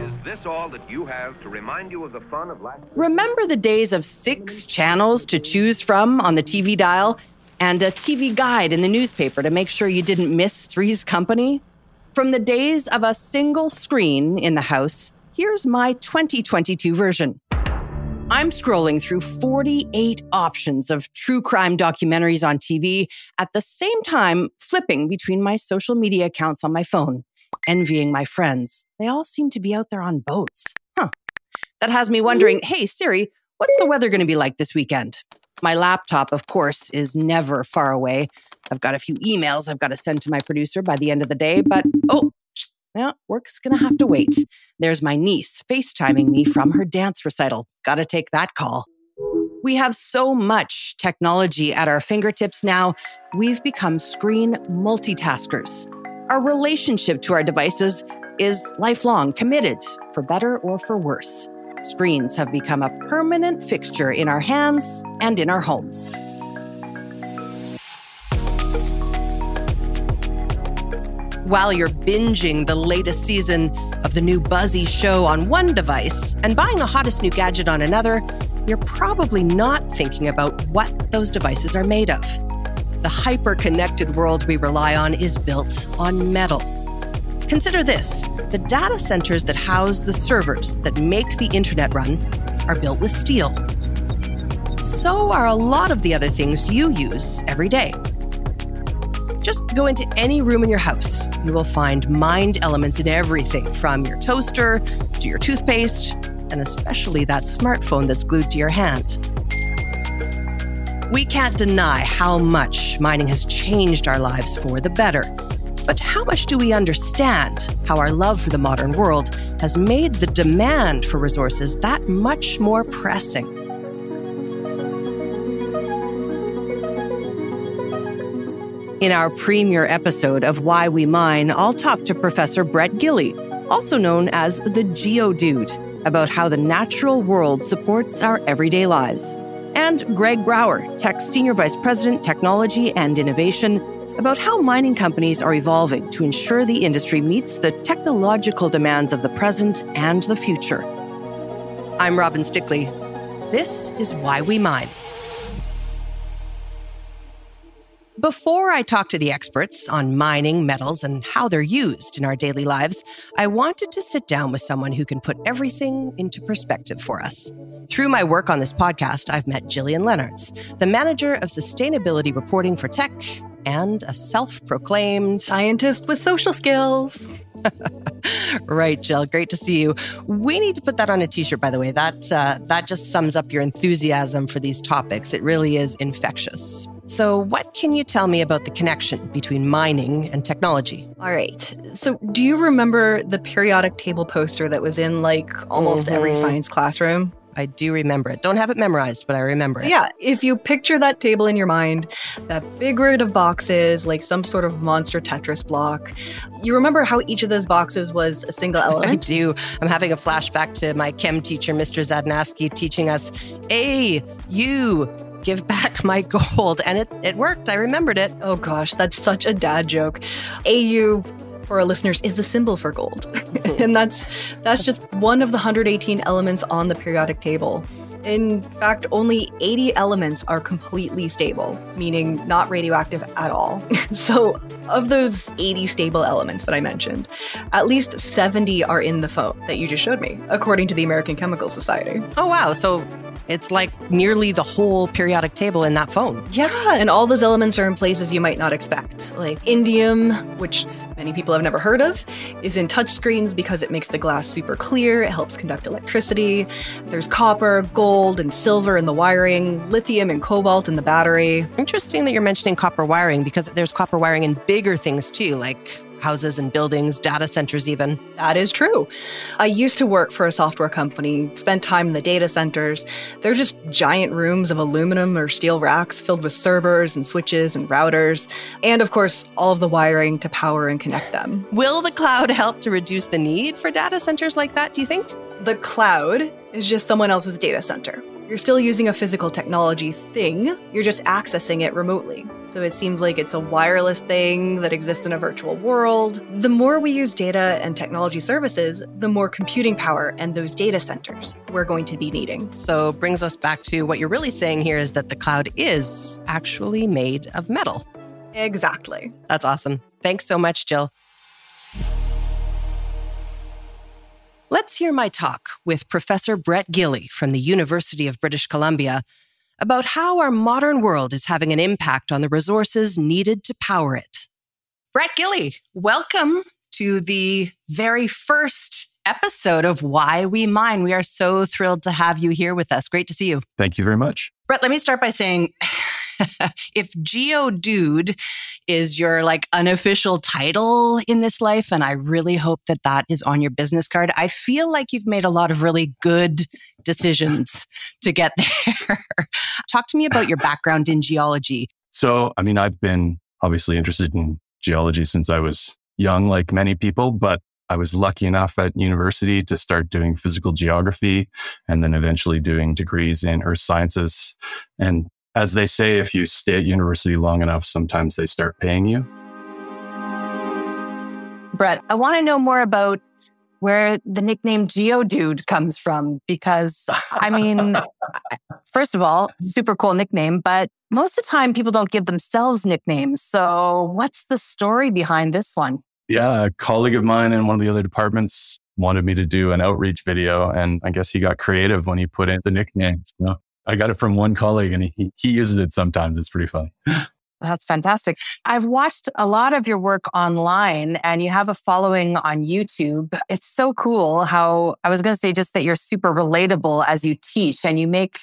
Is this all that you have to remind you of the fun of life? Remember the days of six channels to choose from on the TV dial and a TV guide in the newspaper to make sure you didn't miss Three's Company? From the days of a single screen in the house, here's my 2022 version. I'm scrolling through 48 options of true crime documentaries on TV at the same time flipping between my social media accounts on my phone, envying my friends. They all seem to be out there on boats. Huh. That has me wondering hey, Siri, what's the weather going to be like this weekend? My laptop, of course, is never far away. I've got a few emails I've got to send to my producer by the end of the day, but oh, yeah, work's gonna have to wait. There's my niece FaceTiming me from her dance recital. Gotta take that call. We have so much technology at our fingertips now, we've become screen multitaskers. Our relationship to our devices is lifelong, committed, for better or for worse. Screens have become a permanent fixture in our hands and in our homes. While you're binging the latest season of the new Buzzy show on one device and buying the hottest new gadget on another, you're probably not thinking about what those devices are made of. The hyper connected world we rely on is built on metal. Consider this the data centers that house the servers that make the internet run are built with steel. So are a lot of the other things you use every day. Just go into any room in your house. You will find mined elements in everything from your toaster to your toothpaste, and especially that smartphone that's glued to your hand. We can't deny how much mining has changed our lives for the better. But how much do we understand how our love for the modern world has made the demand for resources that much more pressing? In our premiere episode of Why We Mine, I'll talk to Professor Brett Gilley, also known as the Geodude, about how the natural world supports our everyday lives. And Greg Brouwer, Teck's Senior Vice President, Technology and Innovation, about how mining companies are evolving to ensure the industry meets the technological demands of the present and the future. I'm Robin Stickley. This is Why We Mine. Before I talk to the experts on mining metals and how they're used in our daily lives, I wanted to sit down with someone who can put everything into perspective for us. Through my work on this podcast, I've met Jillian Leonards, the manager of sustainability reporting for Teck and a self proclaimed scientist with social skills. right, Jill. Great to see you. We need to put that on a T-shirt, by the way. That uh, that just sums up your enthusiasm for these topics. It really is infectious. So, what can you tell me about the connection between mining and technology? All right. So, do you remember the periodic table poster that was in like almost mm-hmm. every science classroom? I do remember it. Don't have it memorized, but I remember it. Yeah, if you picture that table in your mind, that big grid of boxes, like some sort of monster Tetris block, you remember how each of those boxes was a single element? I do. I'm having a flashback to my chem teacher, Mr. Zadnaski, teaching us A, U, give back my gold. And it, it worked. I remembered it. Oh gosh, that's such a dad joke. AU for our listeners is the symbol for gold. and that's that's just one of the 118 elements on the periodic table. In fact, only 80 elements are completely stable, meaning not radioactive at all. so, of those 80 stable elements that I mentioned, at least 70 are in the foam that you just showed me, according to the American Chemical Society. Oh, wow. So, it's like nearly the whole periodic table in that phone. Yeah, and all those elements are in places you might not expect. Like indium, which many people have never heard of, is in touchscreens because it makes the glass super clear, it helps conduct electricity. There's copper, gold, and silver in the wiring, lithium and cobalt in the battery. Interesting that you're mentioning copper wiring because there's copper wiring in bigger things too, like houses and buildings, data centers, even. That is true. I used to work for a software company, spent time in the data centers. They're just giant rooms of aluminum or steel racks filled with servers and switches and routers, and of course, all of the wiring to power and connect them. Will the cloud help to reduce the need for data centers like that, do you think? The cloud is just someone else's data center you're still using a physical technology thing, you're just accessing it remotely. So it seems like it's a wireless thing that exists in a virtual world. The more we use data and technology services, the more computing power and those data centers we're going to be needing. So brings us back to what you're really saying here is that the cloud is actually made of metal. Exactly. That's awesome. Thanks so much, Jill. Let's hear my talk with Professor Brett Gilley from the University of British Columbia about how our modern world is having an impact on the resources needed to power it. Brett Gilley, welcome to the very first episode of Why We Mine. We are so thrilled to have you here with us. Great to see you. Thank you very much. Brett, let me start by saying if Geodude is your like unofficial title in this life, and I really hope that that is on your business card, I feel like you've made a lot of really good decisions to get there. Talk to me about your background in geology. So, I mean, I've been obviously interested in geology since I was young, like many people, but I was lucky enough at university to start doing physical geography and then eventually doing degrees in earth sciences. And as they say, if you stay at university long enough, sometimes they start paying you. Brett, I want to know more about where the nickname Geodude comes from because I mean, first of all, super cool nickname, but most of the time people don't give themselves nicknames. So, what's the story behind this one? Yeah, a colleague of mine in one of the other departments wanted me to do an outreach video, and I guess he got creative when he put in the nickname. So I got it from one colleague and he, he uses it sometimes. It's pretty funny. That's fantastic. I've watched a lot of your work online and you have a following on YouTube. It's so cool how I was going to say just that you're super relatable as you teach and you make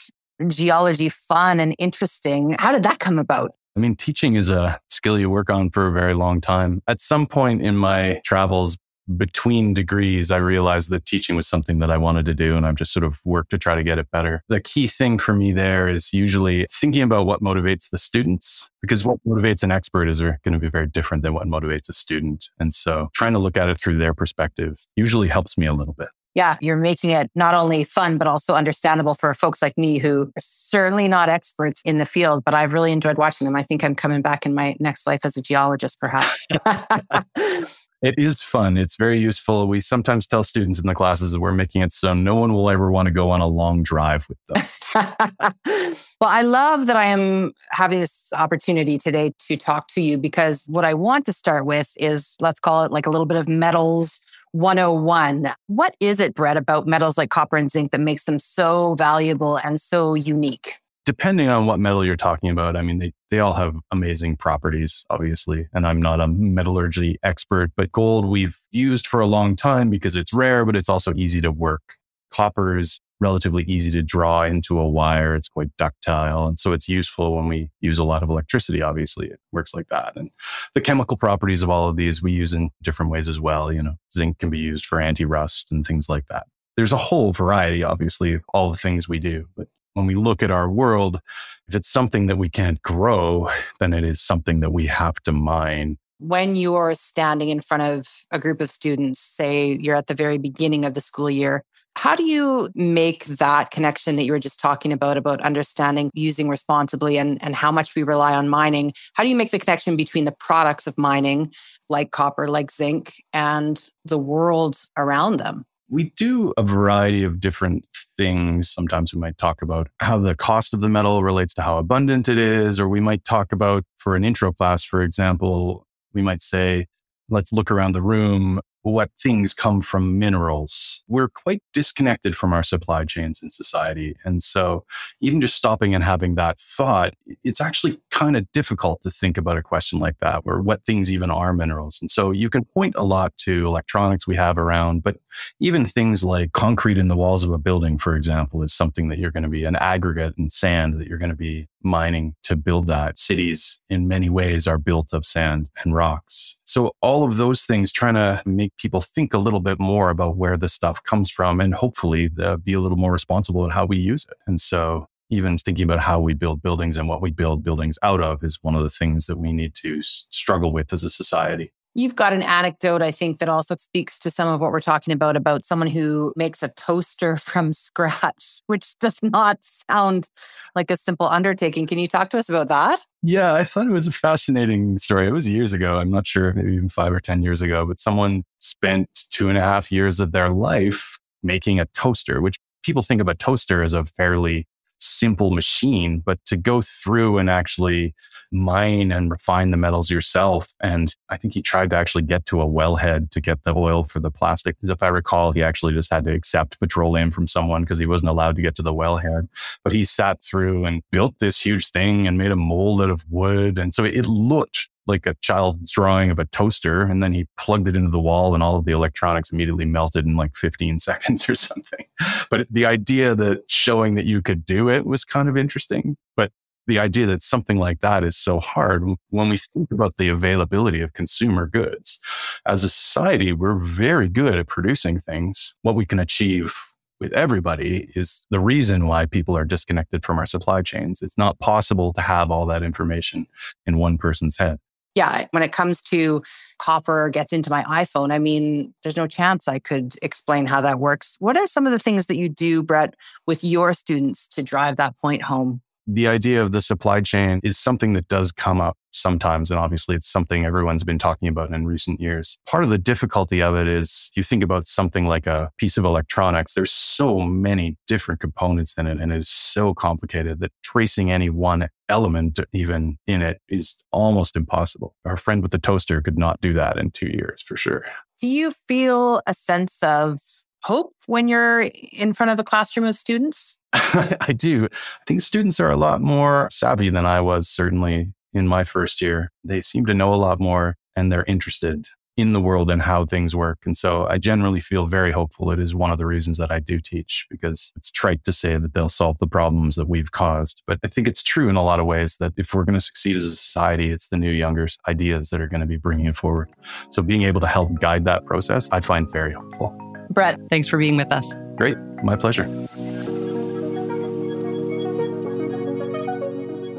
geology fun and interesting. How did that come about? I mean, teaching is a skill you work on for a very long time. At some point in my travels between degrees, I realized that teaching was something that I wanted to do. And I've just sort of worked to try to get it better. The key thing for me there is usually thinking about what motivates the students, because what motivates an expert is going to be very different than what motivates a student. And so trying to look at it through their perspective usually helps me a little bit yeah, you're making it not only fun, but also understandable for folks like me who are certainly not experts in the field, but I've really enjoyed watching them. I think I'm coming back in my next life as a geologist, perhaps. it is fun. It's very useful. We sometimes tell students in the classes that we're making it so no one will ever want to go on a long drive with them. well, I love that I am having this opportunity today to talk to you because what I want to start with is let's call it like a little bit of metals 101. What is it, Brett, about metals like copper and zinc that makes them so valuable and so unique? Depending on what metal you're talking about, I mean, they, they all have amazing properties, obviously. And I'm not a metallurgy expert, but gold we've used for a long time because it's rare, but it's also easy to work. Copper is relatively easy to draw into a wire. It's quite ductile. And so it's useful when we use a lot of electricity. Obviously, it works like that. And the chemical properties of all of these we use in different ways as well. You know, zinc can be used for anti rust and things like that. There's a whole variety, obviously, of all the things we do. But when we look at our world, if it's something that we can't grow, then it is something that we have to mine when you're standing in front of a group of students, say you're at the very beginning of the school year, how do you make that connection that you were just talking about, about understanding using responsibly and, and how much we rely on mining? How do you make the connection between the products of mining, like copper, like zinc, and the world around them? We do a variety of different things. Sometimes we might talk about how the cost of the metal relates to how abundant it is, or we might talk about, for an intro class, for example, we might say, let's look around the room what things come from minerals. We're quite disconnected from our supply chains in society. And so, even just stopping and having that thought, it's actually kind of difficult to think about a question like that, where what things even are minerals. And so, you can point a lot to electronics we have around, but even things like concrete in the walls of a building, for example, is something that you're going to be an aggregate and sand that you're going to be mining to build that. Cities, in many ways, are built of sand and rocks. So, all of those things trying to make people think a little bit more about where the stuff comes from and hopefully uh, be a little more responsible at how we use it. And so, even thinking about how we build buildings and what we build buildings out of is one of the things that we need to struggle with as a society. You've got an anecdote, I think, that also speaks to some of what we're talking about about someone who makes a toaster from scratch, which does not sound like a simple undertaking. Can you talk to us about that? Yeah, I thought it was a fascinating story. It was years ago. I'm not sure, maybe even five or 10 years ago, but someone spent two and a half years of their life making a toaster, which people think of a toaster as a fairly simple machine, but to go through and actually mine and refine the metals yourself. And I think he tried to actually get to a wellhead to get the oil for the plastic. If I recall, he actually just had to accept petroleum from someone because he wasn't allowed to get to the wellhead. But he sat through and built this huge thing and made a mold out of wood. And so it looked like a child's drawing of a toaster and then he plugged it into the wall and all of the electronics immediately melted in like 15 seconds or something. But the idea that showing that you could do it was kind of interesting. But the idea that something like that is so hard when we think about the availability of consumer goods as a society, we're very good at producing things. What we can achieve with everybody is the reason why people are disconnected from our supply chains. It's not possible to have all that information in one person's head yeah, when it comes to copper gets into my iPhone, I mean, there's no chance I could explain how that works. What are some of the things that you do, Brett, with your students to drive that point home? The idea of the supply chain is something that does come up sometimes. And obviously, it's something everyone's been talking about in recent years. Part of the difficulty of it is you think about something like a piece of electronics, there's so many different components in it, and it is so complicated that tracing any one element even in it is almost impossible. Our friend with the toaster could not do that in two years for sure. Do you feel a sense of hope when you're in front of a classroom of students? I do. I think students are a lot more savvy than I was, certainly in my first year. They seem to know a lot more and they're interested in the world and how things work. And so I generally feel very hopeful. It is one of the reasons that I do teach because it's trite to say that they'll solve the problems that we've caused. But I think it's true in a lot of ways that if we're going to succeed as a society, it's the new younger ideas that are going to be bringing it forward. So being able to help guide that process, I find very hopeful. Brett, thanks for being with us. Great. My pleasure.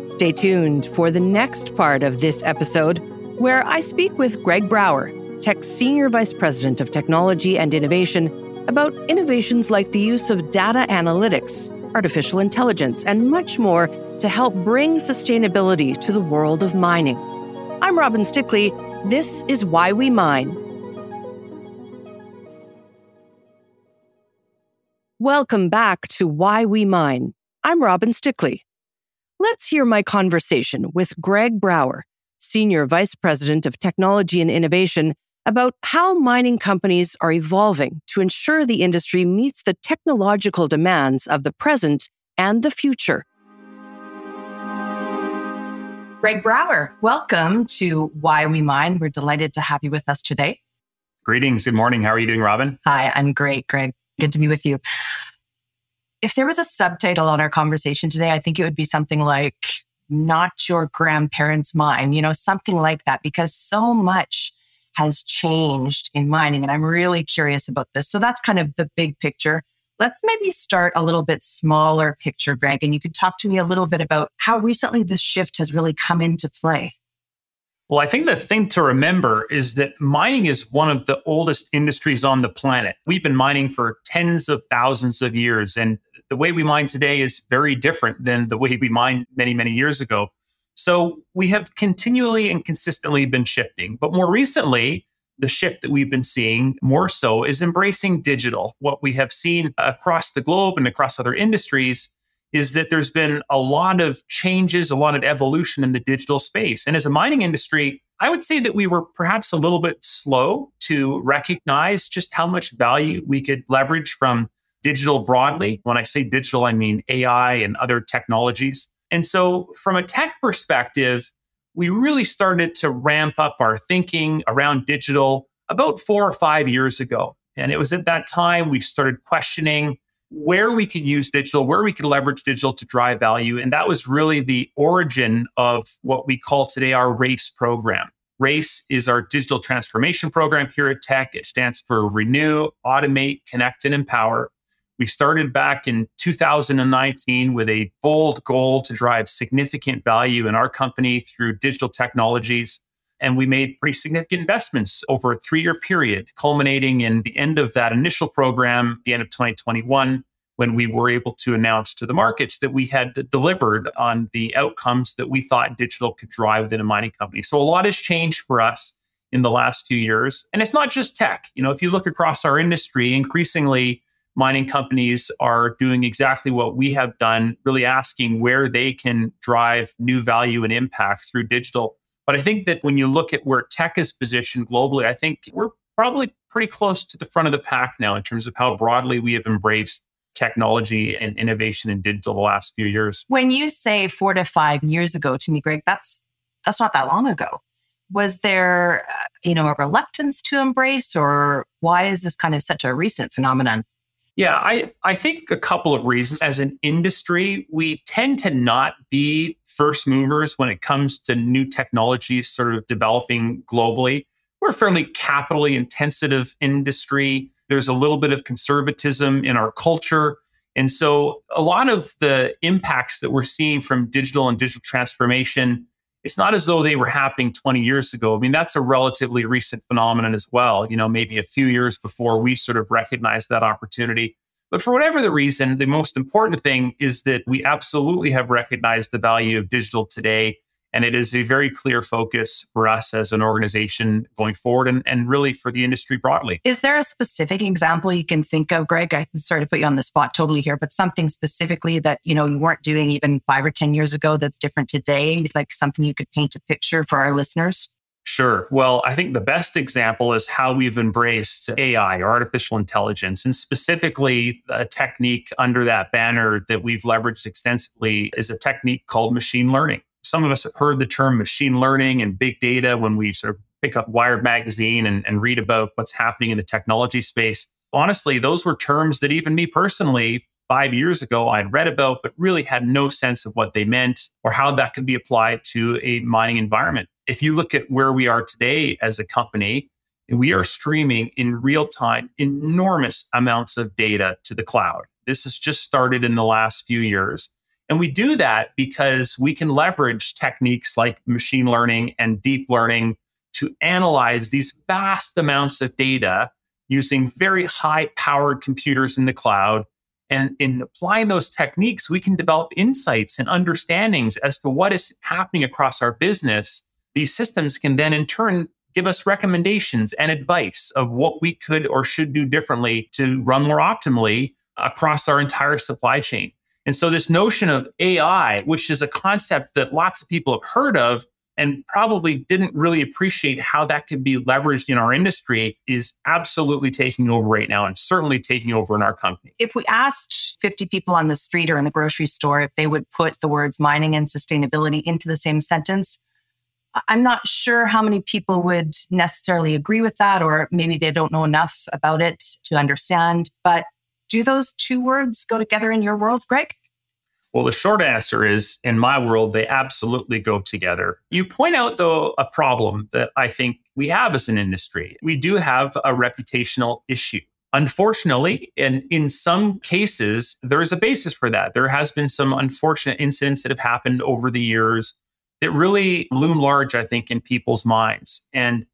Stay tuned for the next part of this episode, where I speak with Greg Brouwer, Teck's Senior Vice President of Technology and Innovation, about innovations like the use of data analytics, artificial intelligence, and much more to help bring sustainability to the world of mining. I'm Robin Stickley. This is Why We Mine. Welcome back to Why We Mine. I'm Robin Stickley. Let's hear my conversation with Greg Brouwer, Senior Vice President of Technology and Innovation, about how mining companies are evolving to ensure the industry meets the technological demands of the present and the future. Greg Brouwer, welcome to Why We Mine. We're delighted to have you with us today. Greetings. Good morning. How are you doing, Robin? Hi, I'm great, Greg. Good to be with you. If there was a subtitle on our conversation today, I think it would be something like not your grandparents' mine, you know, something like that, because so much has changed in mining. And I'm really curious about this. So that's kind of the big picture. Let's maybe start a little bit smaller picture, Greg, and you could talk to me a little bit about how recently this shift has really come into play. Well, I think the thing to remember is that mining is one of the oldest industries on the planet. We've been mining for tens of thousands of years, and the way we mine today is very different than the way we mined many, many years ago. So we have continually and consistently been shifting. But more recently, the shift that we've been seeing more so is embracing digital. What we have seen across the globe and across other industries is that there's been a lot of changes, a lot of evolution in the digital space. And as a mining industry, I would say that we were perhaps a little bit slow to recognize just how much value we could leverage from digital broadly. When I say digital, I mean AI and other technologies. And so, from a Teck perspective, we really started to ramp up our thinking around digital about four or five years ago. And it was at that time we started questioning where we can use digital, where we can leverage digital to drive value. And that was really the origin of what we call today our RACE program. RACE is our digital transformation program here at Teck. It stands for Renew, Automate, Connect, and Empower. We started back in 2019 with a bold goal to drive significant value in our company through digital technologies. And we made pretty significant investments over a three year period, culminating in the end of that initial program, the end of 2021, when we were able to announce to the markets that we had delivered on the outcomes that we thought digital could drive within a mining company. So a lot has changed for us in the last two years. And it's not just Teck. You know, if you look across our industry, increasingly mining companies are doing exactly what we have done, really asking where they can drive new value and impact through digital. But I think that when you look at where Teck is positioned globally, I think we're probably pretty close to the front of the pack now in terms of how broadly we have embraced technology and innovation in digital the last few years. When you say four to five years ago to me, Greg, that's that's not that long ago. Was there, uh, you know, a reluctance to embrace, or why is this kind of such a recent phenomenon? Yeah, I, I think a couple of reasons. As an industry, we tend to not be first movers when it comes to new technologies sort of developing globally. We're a fairly capitally intensive industry. There's a little bit of conservatism in our culture. And so a lot of the impacts that we're seeing from digital and digital transformation, it's not as though they were happening 20 years ago. I mean, that's a relatively recent phenomenon as well, you know, maybe a few years before we sort of recognized that opportunity. But for whatever the reason, the most important thing is that we absolutely have recognized the value of digital today and it is a very clear focus for us as an organization going forward and, and really for the industry broadly. Is there a specific example you can think of, Greg? I'm sorry to put you on the spot totally here, but something specifically that, you know, you weren't doing even five or 10 years ago that's different today, like something you could paint a picture for our listeners? Sure. Well, I think the best example is how we've embraced AI, or artificial intelligence, and specifically a technique under that banner that we've leveraged extensively is a technique called machine learning some of us have heard the term machine learning and big data when we sort of pick up Wired magazine and, and read about what's happening in the technology space. Honestly, those were terms that even me personally, five years ago, I'd read about, but really had no sense of what they meant or how that could be applied to a mining environment. If you look at where we are today as a company, we are streaming in real time enormous amounts of data to the cloud. This has just started in the last few years. And we do that because we can leverage techniques like machine learning and deep learning to analyze these vast amounts of data using very high powered computers in the cloud. And in applying those techniques, we can develop insights and understandings as to what is happening across our business. These systems can then, in turn, give us recommendations and advice of what we could or should do differently to run more optimally across our entire supply chain. And so, this notion of AI, which is a concept that lots of people have heard of and probably didn't really appreciate how that could be leveraged in our industry, is absolutely taking over right now and certainly taking over in our company. If we asked 50 people on the street or in the grocery store if they would put the words mining and sustainability into the same sentence, I'm not sure how many people would necessarily agree with that, or maybe they don't know enough about it to understand. But do those two words go together in your world, Greg? Well, the short answer is in my world, they absolutely go together. You point out, though, a problem that I think we have as an industry. We do have a reputational issue. Unfortunately, and in some cases, there is a basis for that. There has been some unfortunate incidents that have happened over the years that really loom large, I think, in people's minds. And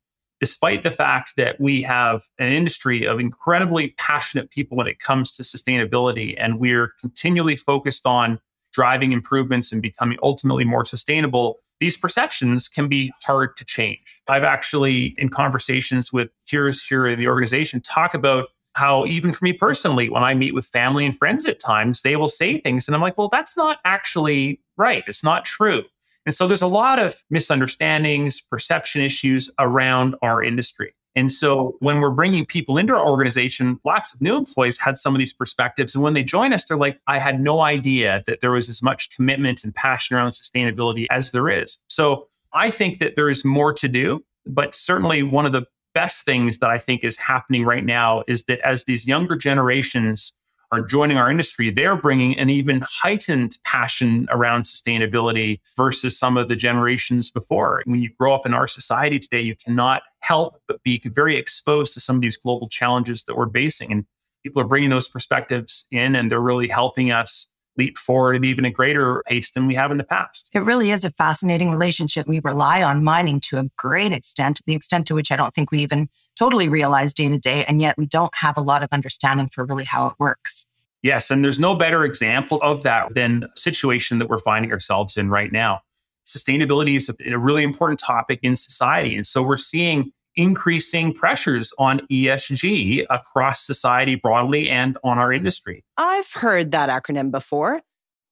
despite the fact that we have an industry of incredibly passionate people when it comes to sustainability, and we're continually focused on driving improvements and becoming ultimately more sustainable, these perceptions can be hard to change. I've actually, in conversations with peers here in the organization, talk about how, even for me personally, when I meet with family and friends at times, they will say things, and I'm like, well, that's not actually right. It's not true. And so there's a lot of misunderstandings, perception issues around our industry. And so when we're bringing people into our organization, lots of new employees had some of these perspectives. And when they join us, they're like, I had no idea that there was as much commitment and passion around sustainability as there is. So I think that there is more to do, but certainly one of the best things that I think is happening right now is that as these younger generations are joining our industry, they're bringing an even heightened passion around sustainability versus some of the generations before. When you grow up in our society today, you cannot help but be very exposed to some of these global challenges that we're facing. And people are bringing those perspectives in and they're really helping us leap forward at even a greater pace than we have in the past. It really is a fascinating relationship. We rely on mining to a great extent, the extent to which I don't think we even totally realize day to day. And yet we don't have a lot of understanding for really how it works. Yes. And there's no better example of that than a situation that we're finding ourselves in right now. Sustainability is a, a really important topic in society. And so we're seeing increasing pressures on ESG across society broadly and on our industry. I've heard that acronym before.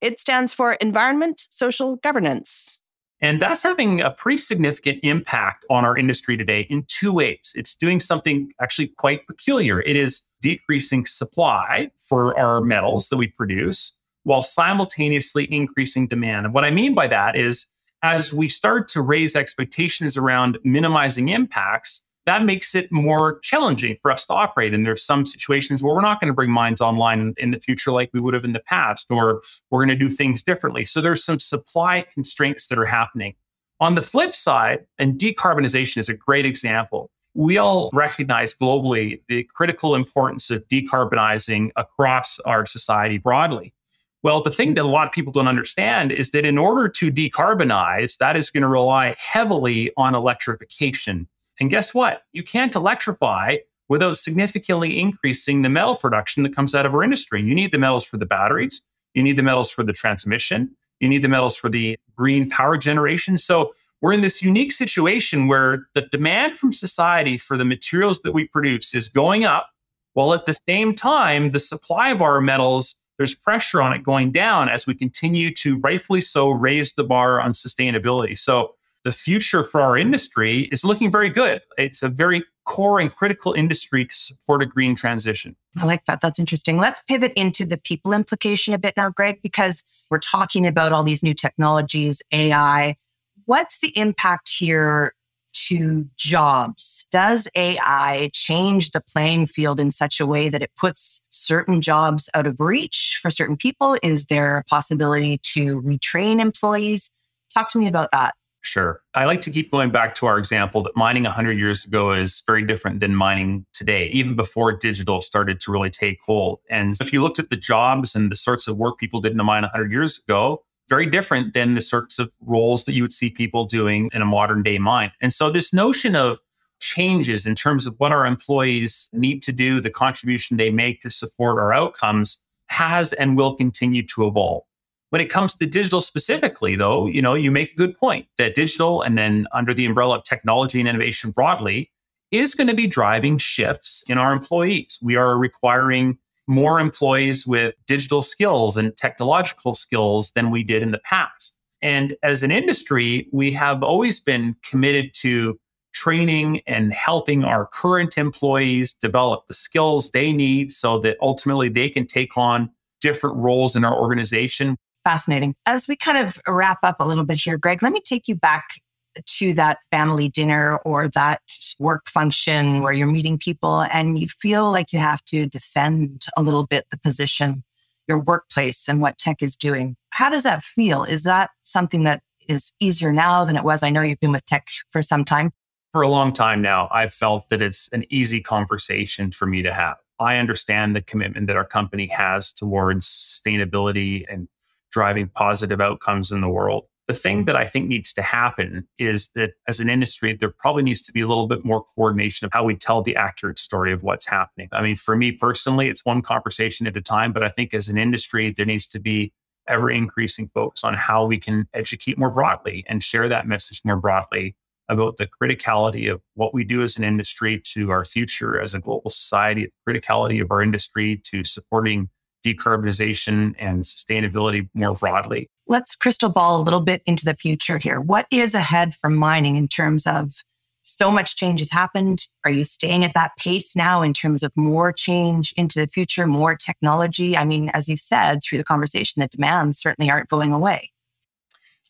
It stands for Environment Social Governance. And that's having a pretty significant impact on our industry today in two ways. It's doing something actually quite peculiar. It is decreasing supply for our metals that we produce while simultaneously increasing demand. And what I mean by that is as we start to raise expectations around minimizing impacts, that makes it more challenging for us to operate. And there's some situations where we're not going to bring mines online in the future like we would have in the past, or we're going to do things differently. So there's some supply constraints that are happening. On the flip side, and decarbonization is a great example, we all recognize globally the critical importance of decarbonizing across our society broadly. Well, the thing that a lot of people don't understand is that in order to decarbonize, that is going to rely heavily on electrification. And guess what? You can't electrify without significantly increasing the metal production that comes out of our industry. You need the metals for the batteries, you need the metals for the transmission, you need the metals for the green power generation. So we're in this unique situation where the demand from society for the materials that we produce is going up, while at the same time, the supply of our metals there's pressure on it going down as we continue to rightfully so raise the bar on sustainability. So the future for our industry is looking very good. It's a very core and critical industry to support a green transition. I like that. That's interesting. Let's pivot into the people implication a bit now, Greg, because we're talking about all these new technologies, AI. What's the impact here to jobs? Does AI change the playing field in such a way that it puts certain jobs out of reach for certain people? Is there a possibility to retrain employees? Talk to me about that. Sure. I like to keep going back to our example that mining 100 years ago is very different than mining today, even before digital started to really take hold. And if you looked at the jobs and the sorts of work people did in the mine 100 years ago, very different than the sorts of roles that you would see people doing in a modern day mine. And so this notion of changes in terms of what our employees need to do, the contribution they make to support our outcomes has and will continue to evolve. When it comes to digital specifically, though, you know, you make a good point that digital and then under the umbrella of technology and innovation broadly is going to be driving shifts in our employees. We are requiring more employees with digital skills and technological skills than we did in the past. And as an industry, we have always been committed to training and helping our current employees develop the skills they need so that ultimately they can take on different roles in our organization. Fascinating. As we kind of wrap up a little bit here, Greg, let me take you back to that family dinner or that work function where you're meeting people and you feel like you have to defend a little bit the position, your workplace, and what Teck is doing. How does that feel? Is that something that is easier now than it was? I know you've been with Teck for some time. For a long time now, I've felt that it's an easy conversation for me to have. I understand the commitment that our company has towards sustainability and driving positive outcomes in the world. The thing that I think needs to happen is that as an industry, there probably needs to be a little bit more coordination of how we tell the accurate story of what's happening. I mean, for me personally, it's one conversation at a time, but I think as an industry, there needs to be ever increasing focus on how we can educate more broadly and share that message more broadly about the criticality of what we do as an industry to our future as a global society, the criticality of our industry to supporting decarbonization and sustainability more broadly. Let's crystal ball a little bit into the future here. What is ahead for mining in terms of so much change has happened? Are you staying at that pace now in terms of more change into the future, more technology? I mean, as you said through the conversation, the demands certainly aren't going away.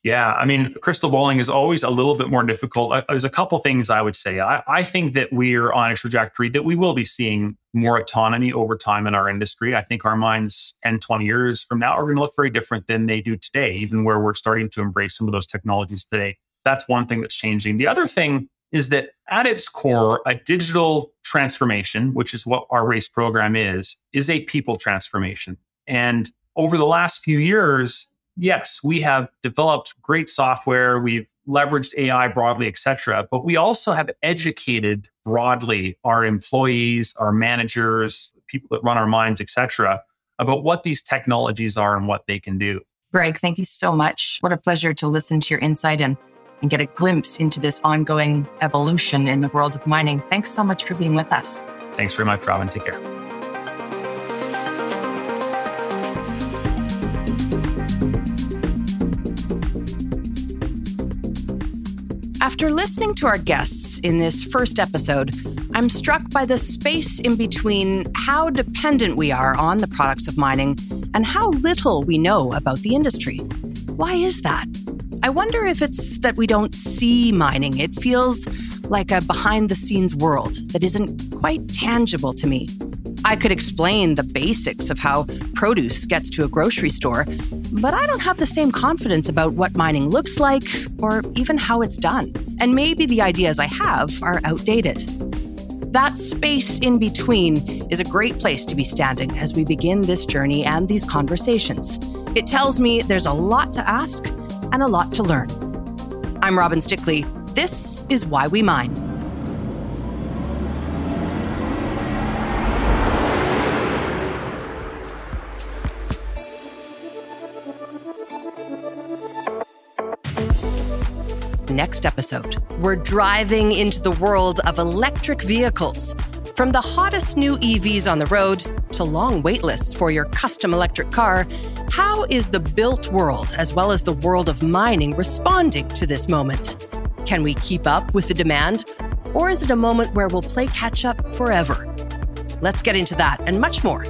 Yeah, I mean, crystal balling is always a little bit more difficult. Uh, there's a couple things I would say. I, I, think that we're on a trajectory that we will be seeing more autonomy over time in our industry. I think our mines 10, 20 years from now are going to look very different than they do today, even where we're starting to embrace some of those technologies today. That's one thing that's changing. The other thing is that at its core, a digital transformation, which is what our race program is, is a people transformation. And over the last few years, yes, we have developed great software, we've leveraged AI broadly, et cetera, but we also have educated broadly our employees, our managers, people that run our mines, et cetera, about what these technologies are and what they can do. Greg, thank you so much. What a pleasure to listen to your insight and, and get a glimpse into this ongoing evolution in the world of mining. Thanks so much for being with us. Thanks very much, Robin. Take care. After listening to our guests in this first episode, I'm struck by the space in between how dependent we are on the products of mining and how little we know about the industry. Why is that? I wonder if it's that we don't see mining. It feels like a behind the scenes world that isn't quite tangible to me. I could explain the basics of how produce gets to a grocery store, but I don't have the same confidence about what mining looks like or even how it's done. And maybe the ideas I have are outdated. That space in between is a great place to be standing as we begin this journey and these conversations. It tells me there's a lot to ask and a lot to learn. I'm Robin Stickley. This is Why We Mine. Next episode. We're driving into the world of electric vehicles. From the hottest new EVs on the road to long waitlists for your custom electric car, how is the built world, as well as the world of mining, responding to this moment? Can we keep up with the demand? Or is it a moment where we'll play catch up forever? Let's get into that and much more.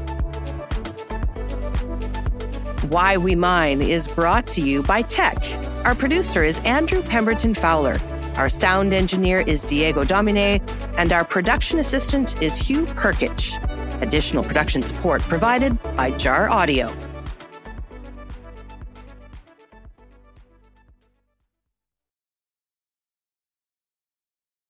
Why We Mine is brought to you by Teck. our producer is Andrew Pemberton Fowler. Our sound engineer is Diego Domine, and our production assistant is Hugh Perkich. Additional production support provided by Jar Audio.